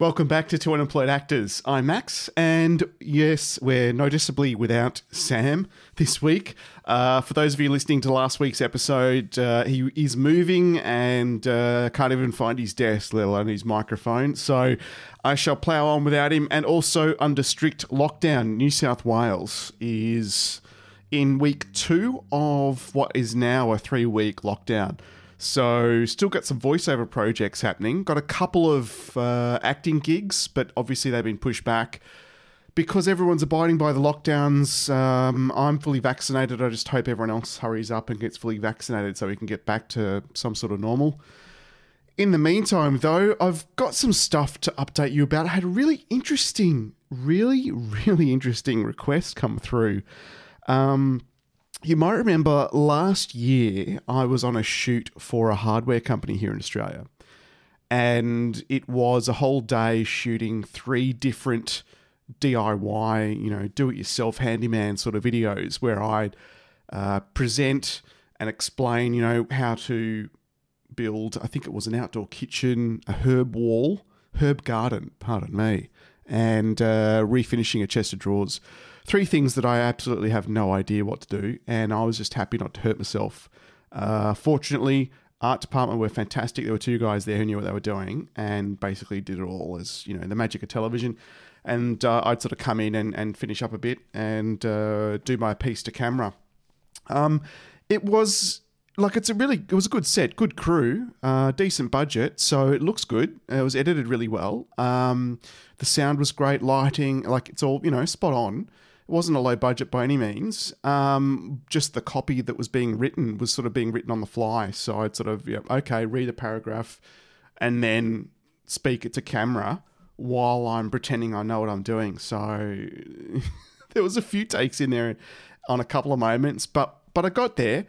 Welcome back to Two Unemployed Actors. I'm Max, and yes, we're noticeably without Sam this week. Uh, for those of you listening to last week's episode, uh, he is moving and uh, can't even find his desk, let alone his microphone. So I shall plough on without him. And also, under strict lockdown, New South Wales is in week two of what is now a three week lockdown. So, still got some voiceover projects happening. Got a couple of uh, acting gigs, but obviously they've been pushed back because everyone's abiding by the lockdowns. Um, I'm fully vaccinated. I just hope everyone else hurries up and gets fully vaccinated so we can get back to some sort of normal. In the meantime, though, I've got some stuff to update you about. I had a really interesting, really, really interesting request come through. Um, you might remember last year I was on a shoot for a hardware company here in Australia. And it was a whole day shooting three different DIY, you know, do it yourself handyman sort of videos where I'd uh, present and explain, you know, how to build, I think it was an outdoor kitchen, a herb wall, herb garden, pardon me, and uh, refinishing a chest of drawers three things that I absolutely have no idea what to do, and I was just happy not to hurt myself. Uh, fortunately, art department were fantastic. There were two guys there who knew what they were doing and basically did it all as you know the magic of television. And uh, I'd sort of come in and, and finish up a bit and uh, do my piece to camera. Um, it was like it's a really it was a good set, good crew, uh, decent budget, so it looks good. It was edited really well. Um, the sound was great, lighting, like it's all you know spot on. It wasn't a low budget by any means. Um, just the copy that was being written was sort of being written on the fly. So I'd sort of, okay, read a paragraph and then speak it to camera while I'm pretending I know what I'm doing. So there was a few takes in there on a couple of moments, but but I got there.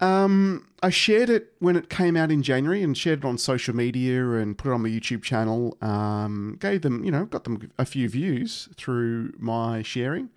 Um, I shared it when it came out in January and shared it on social media and put it on my YouTube channel. Um, gave them, you know, got them a few views through my sharing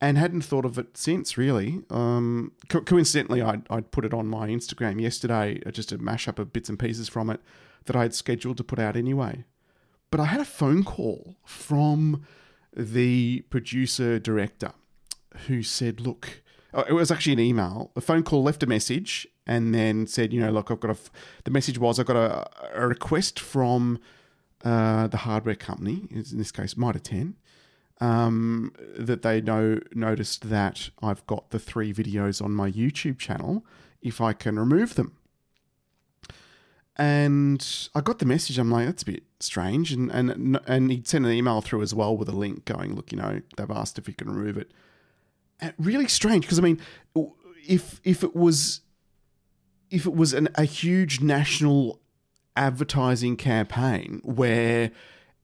and hadn't thought of it since, really. Um, co- coincidentally, I'd, I'd put it on my Instagram yesterday, uh, just a mashup of bits and pieces from it that I had scheduled to put out anyway. But I had a phone call from the producer director who said, Look, Oh, it was actually an email. A phone call left a message and then said, you know, look, I've got a. The message was I've got a, a request from uh, the hardware company, in this case Mitre 10, um, that they know noticed that I've got the three videos on my YouTube channel. If I can remove them. And I got the message. I'm like, that's a bit strange. And and and he'd sent an email through as well with a link going, look, you know, they've asked if he can remove it. Uh, really strange because I mean, if if it was if it was an, a huge national advertising campaign where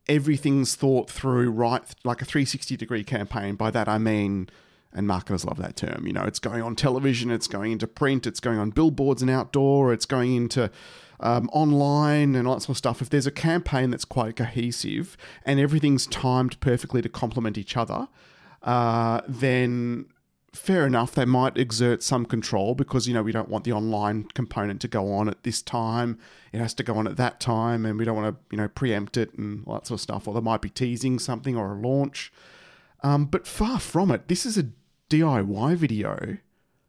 everything's thought through right like a 360 degree campaign. By that i mean and marketers love that term you know it's going on television it's going into print it's going on billboards and outdoor it's going into um, online and all that sort of stuff. If there's a campaign that's quite cohesive and everything's timed perfectly to complement each other uh, then fair enough, they might exert some control because, you know, we don't want the online component to go on at this time. It has to go on at that time, and we don't want to, you know, preempt it and all that sort of stuff. Or they might be teasing something or a launch. Um, but far from it, this is a DIY video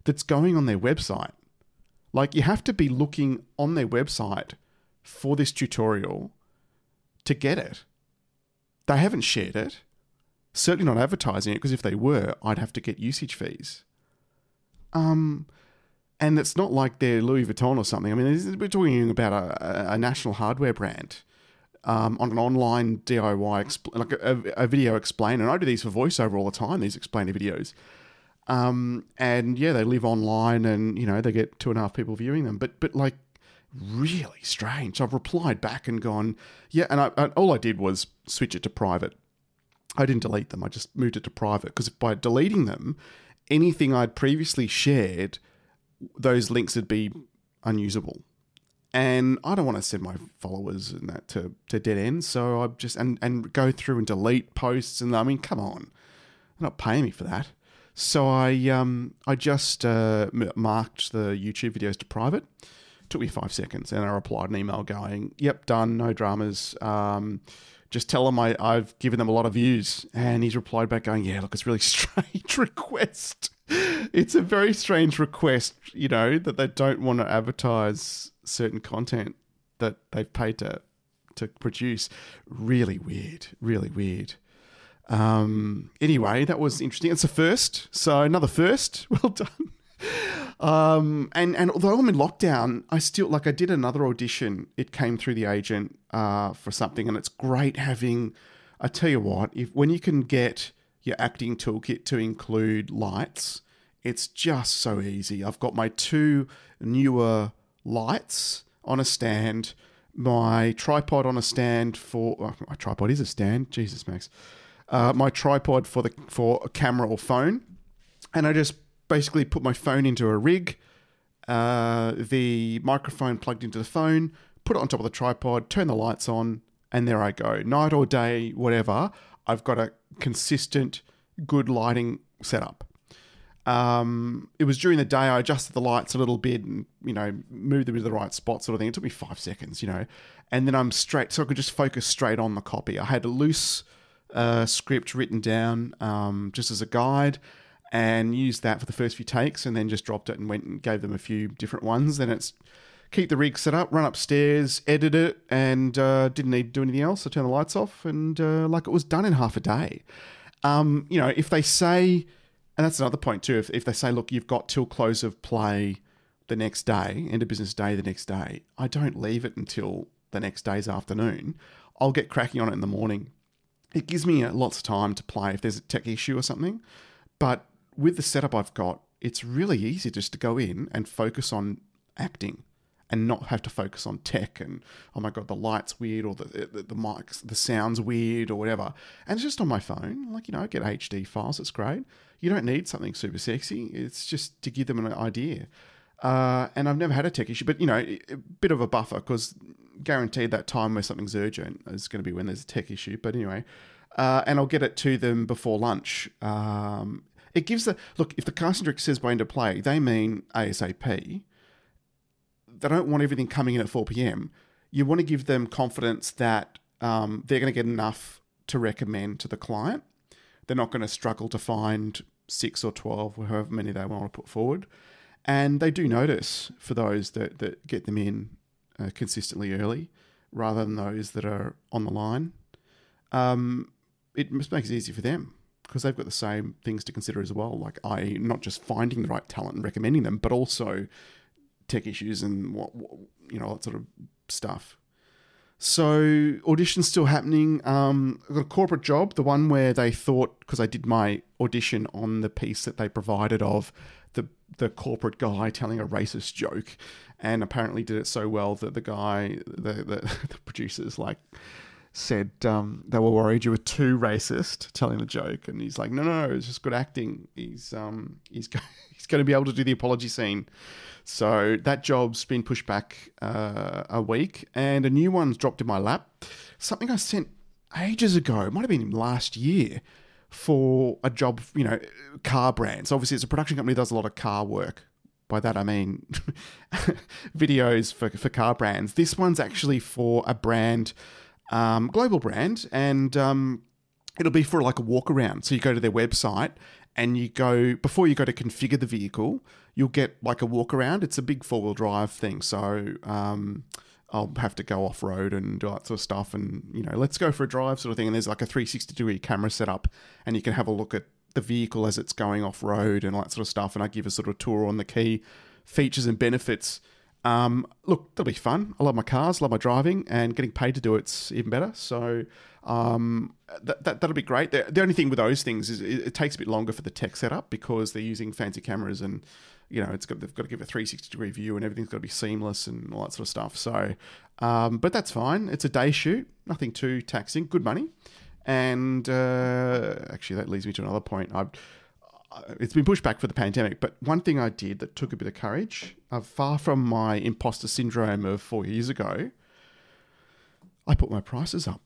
that's going on their website. Like, you have to be looking on their website for this tutorial to get it. They haven't shared it certainly not advertising it because if they were, I'd have to get usage fees. Um, and it's not like they're Louis Vuitton or something. I mean, we're talking about a, a national hardware brand um, on an online DIY, like a, a, video explainer. And I do these for voiceover all the time. These explainer videos. Um, and yeah, they live online, and you know they get two and a half people viewing them. But but like really strange. I've replied back and gone, yeah, and, I, and all I did was switch it to private I didn't delete them. I just moved it to private because by deleting them, anything I'd previously shared, those links would be unusable. And I don't want to send my followers and that to, to dead ends. So I just and, and go through and delete posts and I mean, come on. They're not paying me for that. So I um I just uh, marked the YouTube videos to private. It took me five seconds, and I replied an email going, "Yep, done. No dramas. Um, just tell them I, I've given them a lot of views. And he's replied back going, yeah, look, it's really strange request. It's a very strange request, you know, that they don't want to advertise certain content that they've paid to to produce. Really weird, really weird. Um, anyway, that was interesting. It's a first, so another first. Well done. Um, and and although I'm in lockdown, I still like I did another audition. It came through the agent uh, for something, and it's great having. I tell you what, if when you can get your acting toolkit to include lights, it's just so easy. I've got my two newer lights on a stand, my tripod on a stand for oh, my tripod is a stand. Jesus, Max. Uh, my tripod for the for a camera or phone, and I just basically put my phone into a rig, uh, the microphone plugged into the phone, put it on top of the tripod, turn the lights on, and there I go. Night or day, whatever, I've got a consistent, good lighting setup. Um, it was during the day I adjusted the lights a little bit and you know moved them to the right spot, sort of thing. It took me five seconds, you know, and then I'm straight, so I could just focus straight on the copy. I had a loose uh, script written down um, just as a guide and used that for the first few takes and then just dropped it and went and gave them a few different ones. Then it's keep the rig set up, run upstairs, edit it, and uh, didn't need to do anything else. I turned the lights off and uh, like it was done in half a day. Um, you know, if they say, and that's another point too, if, if they say, look, you've got till close of play the next day, end of business day the next day, I don't leave it until the next day's afternoon. I'll get cracking on it in the morning. It gives me lots of time to play if there's a tech issue or something. But with the setup I've got, it's really easy just to go in and focus on acting and not have to focus on tech and oh my god the light's weird or the the, the mics the sounds weird or whatever. And it's just on my phone like you know get hd files it's great. You don't need something super sexy it's just to give them an idea. Uh, and i've never had a tech issue but you know a bit of a buffer because guaranteed that time where something's urgent is going to be when there's a tech issue. But anyway uh, and I'll get it to them before lunch. Um, it gives the look. If the director says by into play, they mean ASAP. They don't want everything coming in at four pm. You want to give them confidence that um, they're going to get enough to recommend to the client. They're not going to struggle to find six or twelve, or however many they want to put forward. And they do notice for those that, that get them in uh, consistently early, rather than those that are on the line. Um, it makes it easy for them because they've got the same things to consider as well. Like I not just finding the right talent and recommending them, but also tech issues and what, what you know that sort of stuff. So audition's still happening. Um, I got a corporate job, the one where they thought because I did my audition on the piece that they provided of the the corporate guy telling a racist joke, and apparently did it so well that the guy, the the, the producers like said um, they were worried you were too racist telling the joke, and he's like, no, no, no, it's just good acting. He's um, he's go- he's going to be able to do the apology scene. So that job's been pushed back uh, a week, and a new one's dropped in my lap. Something I sent ages ago, might have been last year, for a job, you know, car brands. Obviously, it's a production company that does a lot of car work. By that I mean videos for, for car brands. This one's actually for a brand um, global brand, and um, it'll be for like a walk around. So you go to their website and you go before you go to configure the vehicle, you'll get like a walk around. It's a big four wheel drive thing, so um, I'll have to go off road and do that sort of stuff. And you know, let's go for a drive sort of thing. And there's like a 360 degree camera set up, and you can have a look at the vehicle as it's going off road and all that sort of stuff. And I give a sort of tour on the key features and benefits um, look, that'll be fun. I love my cars, love my driving, and getting paid to do it's even better. So um, that, that that'll be great. The, the, only thing with those things is it, it, takes a bit longer for the tech setup because they're using fancy cameras and you know it's got they've got to give a 360 degree view and everything's got to be seamless and all that sort of stuff. So, um, but that's fine. It's a day shoot, nothing too taxing, good money. And uh, actually, that leads me to another point. I've it's been pushed back for the pandemic, but one thing I did that took a bit of courage, uh, far from my imposter syndrome of four years ago, I put my prices up.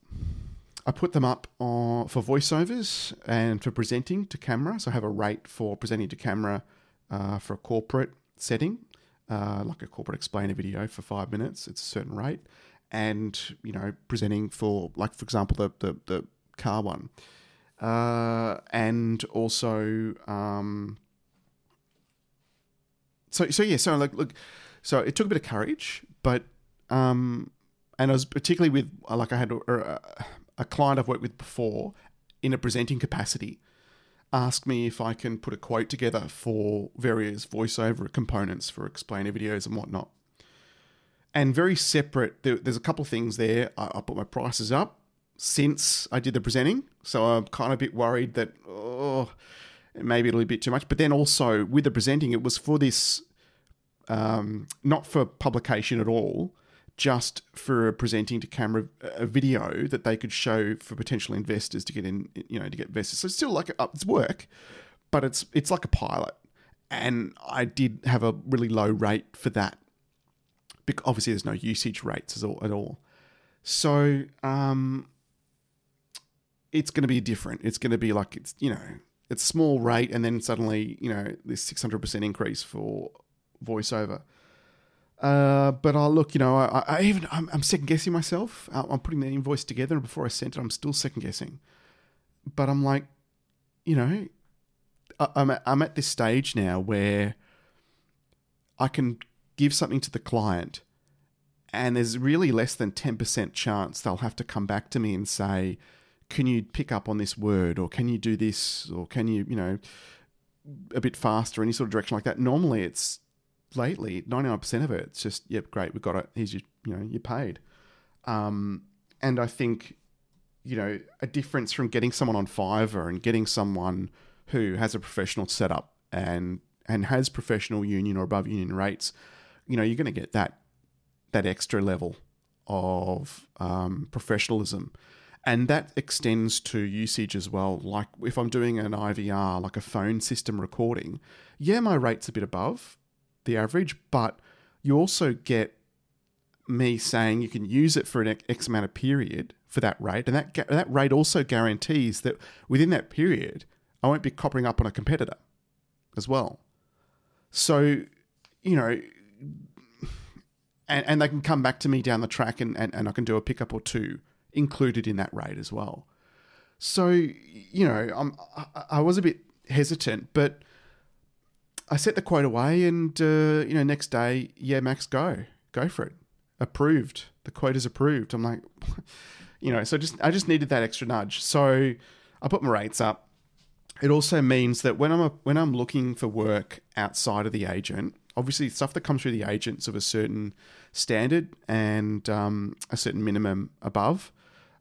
I put them up on, for voiceovers and for presenting to camera. So I have a rate for presenting to camera uh, for a corporate setting, uh, like a corporate explainer video for five minutes. It's a certain rate. and you know presenting for like for example the the, the car one, uh, and also um, so so yeah so like look so it took a bit of courage, but um, and I was particularly with like I had a, a client I've worked with before in a presenting capacity ask me if I can put a quote together for various voiceover components for explainer videos and whatnot. And very separate, there, there's a couple of things there. I, put my prices up since I did the presenting, so I'm kind of a bit worried that oh, maybe it'll be a bit too much. But then also with the presenting, it was for this, um, not for publication at all, just for presenting to camera a video that they could show for potential investors to get in, you know, to get investors. So it's still like a, it's work, but it's it's like a pilot. And I did have a really low rate for that. Because obviously, there's no usage rates at all. So um, it's going to be different. It's going to be like it's you know it's small rate, and then suddenly you know this 600 percent increase for voiceover. Uh, but I look, you know, I, I even I'm, I'm, second guessing myself. I'm putting the invoice together, and before I sent it, I'm still second guessing. But I'm like, you know, I, I'm at, I'm at this stage now where I can give something to the client, and there's really less than ten percent chance they'll have to come back to me and say, "Can you pick up on this word?" or "Can you do this?" or "Can you, you know." a bit faster, any sort of direction like that. Normally, it's lately, 99% of it, it's just, yep, great, we've got it. Here's your, you know, you're paid. Um, and I think, you know, a difference from getting someone on Fiverr and getting someone who has a professional setup and and has professional union or above union rates, you know, you're going to get that that extra level of um, professionalism, and that extends to usage as well. Like if I'm doing an IVR, like a phone system recording, yeah, my rate's a bit above, the average, but you also get me saying you can use it for an X amount of period for that rate, and that that rate also guarantees that within that period, I won't be coppering up on a competitor as well. So, you know, and, and they can come back to me down the track, and, and, and I can do a pickup or two included in that rate as well. So, you know, I'm I, was a bit hesitant, but I set the quote away, and uh, you know, next day, yeah, Max, go, go for it, approved. The quote is approved. I'm like, you know, so just I just needed that extra nudge. So I put my rates up. It also means that when I'm a, when I'm looking for work outside of the agent, obviously stuff that comes through the agents of a certain standard and um, a certain minimum above,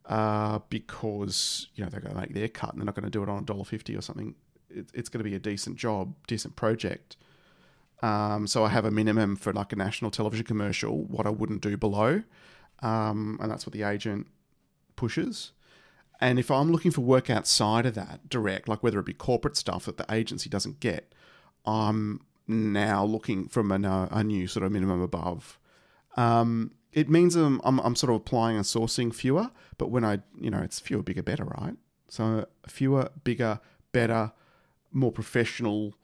uh, because you know they're going to make their cut and they're not going to do it on a dollar fifty or something it, it's going to be a decent job, decent project. Um, so I have a minimum for like a national television commercial, what I wouldn't do below. Um, and that's what the agent pushes. And if I'm looking for work outside of that, direct, like whether it be corporate stuff that the agency doesn't get, I'm now looking from a, a new sort of minimum above. Um, it means I'm, I'm, I'm, sort of applying and sourcing fewer, but when I, you know, it's fewer, bigger, better, right? So fewer, bigger, better, more professional,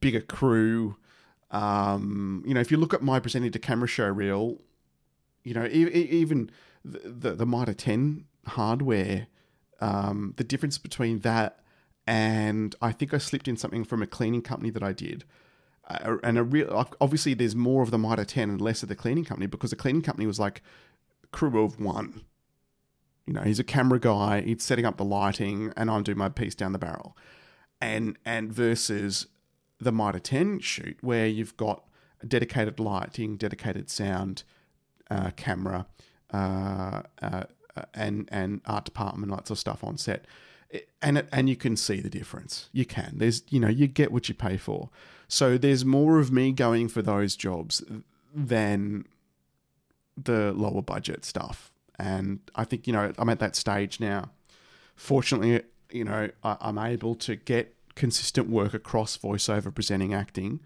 bigger crew. Um, you know, if you look at my presenting to camera show reel, you know, e- even the, the, the Mitre 10 hardware, um, the difference between that and I think I slipped in something from a cleaning company that I did. Uh, and a real obviously there's more of the Mitre 10 and less of the cleaning company because the cleaning company was like crew of one. You know, he's a camera guy, he's setting up the lighting, and I'm doing my piece down the barrel and and versus the Mitre 10 shoot where you've got dedicated lighting, dedicated sound, uh, camera, uh, uh, and and art department, lots of stuff on set, and it, and you can see the difference. You can. There's you know you get what you pay for. So there's more of me going for those jobs than the lower budget stuff, and I think you know I'm at that stage now. Fortunately, you know, I, I'm able to get consistent work across voiceover, presenting, acting.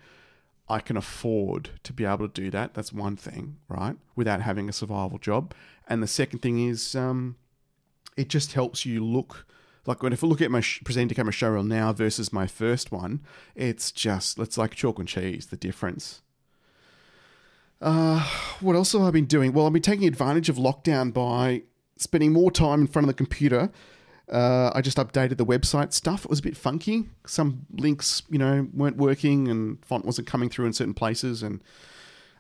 I can afford to be able to do that. That's one thing, right? Without having a survival job. And the second thing is, um, it just helps you look like when if I look at my sh- presenting camera showreel now versus my first one, it's just it's like chalk and cheese. The difference. Uh, what else have I been doing? Well, I've been taking advantage of lockdown by spending more time in front of the computer. Uh, I just updated the website stuff. It was a bit funky. Some links, you know, weren't working and font wasn't coming through in certain places and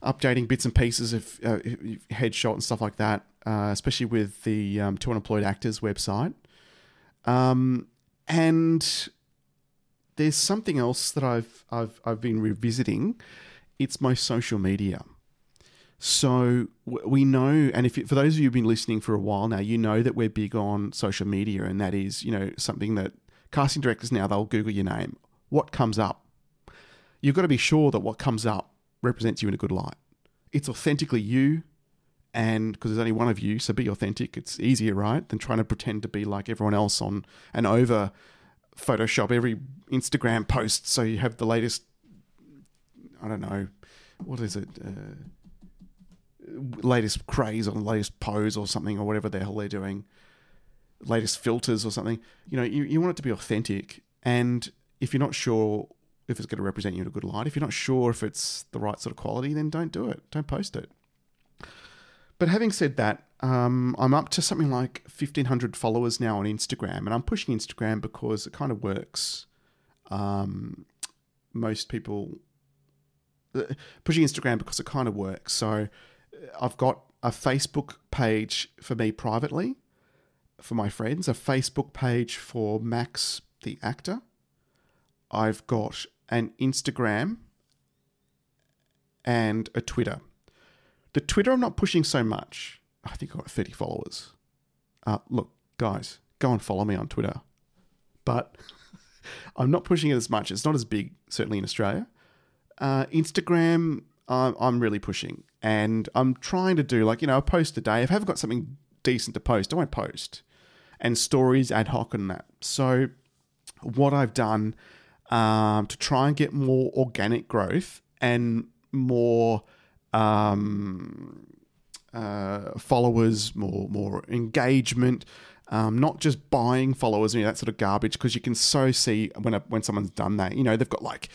updating bits and pieces of uh, headshot and stuff like that, uh, especially with the um, Two Unemployed Actors website. Um, and there's something else that I've, I've, I've been revisiting. It's my social media. So we know, and if for those of you who've been listening for a while now, you know that we're big on social media, and that is, you know, something that casting directors now they'll Google your name. What comes up? You've got to be sure that what comes up represents you in a good light. It's authentically you, and because there's only one of you, so be authentic. It's easier, right, than trying to pretend to be like everyone else on and over Photoshop every Instagram post so you have the latest. I don't know, what is it? Uh, latest craze or the latest pose or something or whatever the hell they're doing, latest filters or something. You know, you, you want it to be authentic. And if you're not sure if it's going to represent you in a good light, if you're not sure if it's the right sort of quality, then don't do it. Don't post it. But having said that, um, I'm up to something like 1,500 followers now on Instagram, and I'm pushing Instagram because it kind of works. Um, most people uh, pushing Instagram because it kind of works. So I've got a Facebook page for me privately, for my friends, a Facebook page for Max the actor. I've got an Instagram and a Twitter. The Twitter I'm not pushing so much. I think I've got 30 followers. Uh, look, guys, go and follow me on Twitter. But I'm not pushing it as much. It's not as big, certainly in Australia. Uh, Instagram, I'm, I'm really pushing. And I'm trying to do, like, you know, a post a day. If I haven't got something decent to post, I won't post. And stories ad hoc and that. So, what I've done um, to try and get more organic growth and more um, uh, followers, more more engagement, um, not just buying followers you know, that sort of garbage. Because you can so see when a, when someone's done that, you know, they've got like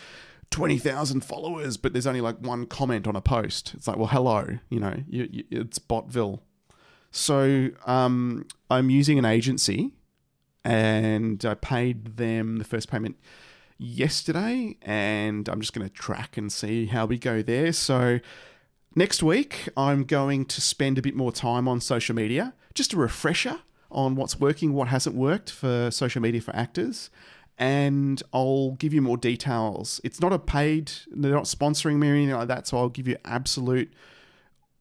20,000 followers, but there's only like one comment on a post. It's like, well, hello, you know, you, you, it's Botville. So um, I'm using an agency and I paid them the first payment yesterday, and I'm just going to track and see how we go there. So next week, I'm going to spend a bit more time on social media, just a refresher on what's working, what hasn't worked for social media for actors and I'll give you more details. It's not a paid, they're not sponsoring me or anything like that, so I'll give you absolute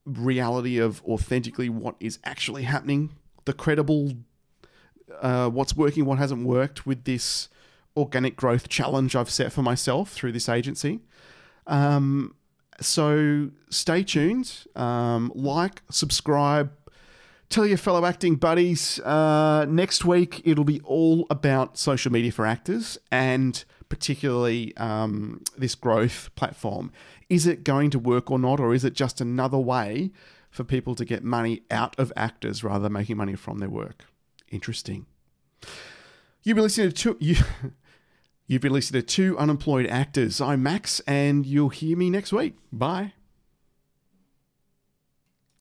reality of authentically what is actually happening, the credible, uh, what's working, what hasn't worked with this organic growth challenge I've set for myself through this agency. Um, so stay tuned, um, like, subscribe, tell your fellow acting buddies. Uh, next week, it'll be all about social media for actors and particularly um, this growth platform. Is it going to work or not, or is it just another way for people to get money out of actors rather than making money from their work? Interesting. You've been listening to you, you've been listening to two unemployed actors. I'm Max, and you'll hear me next week. Bye.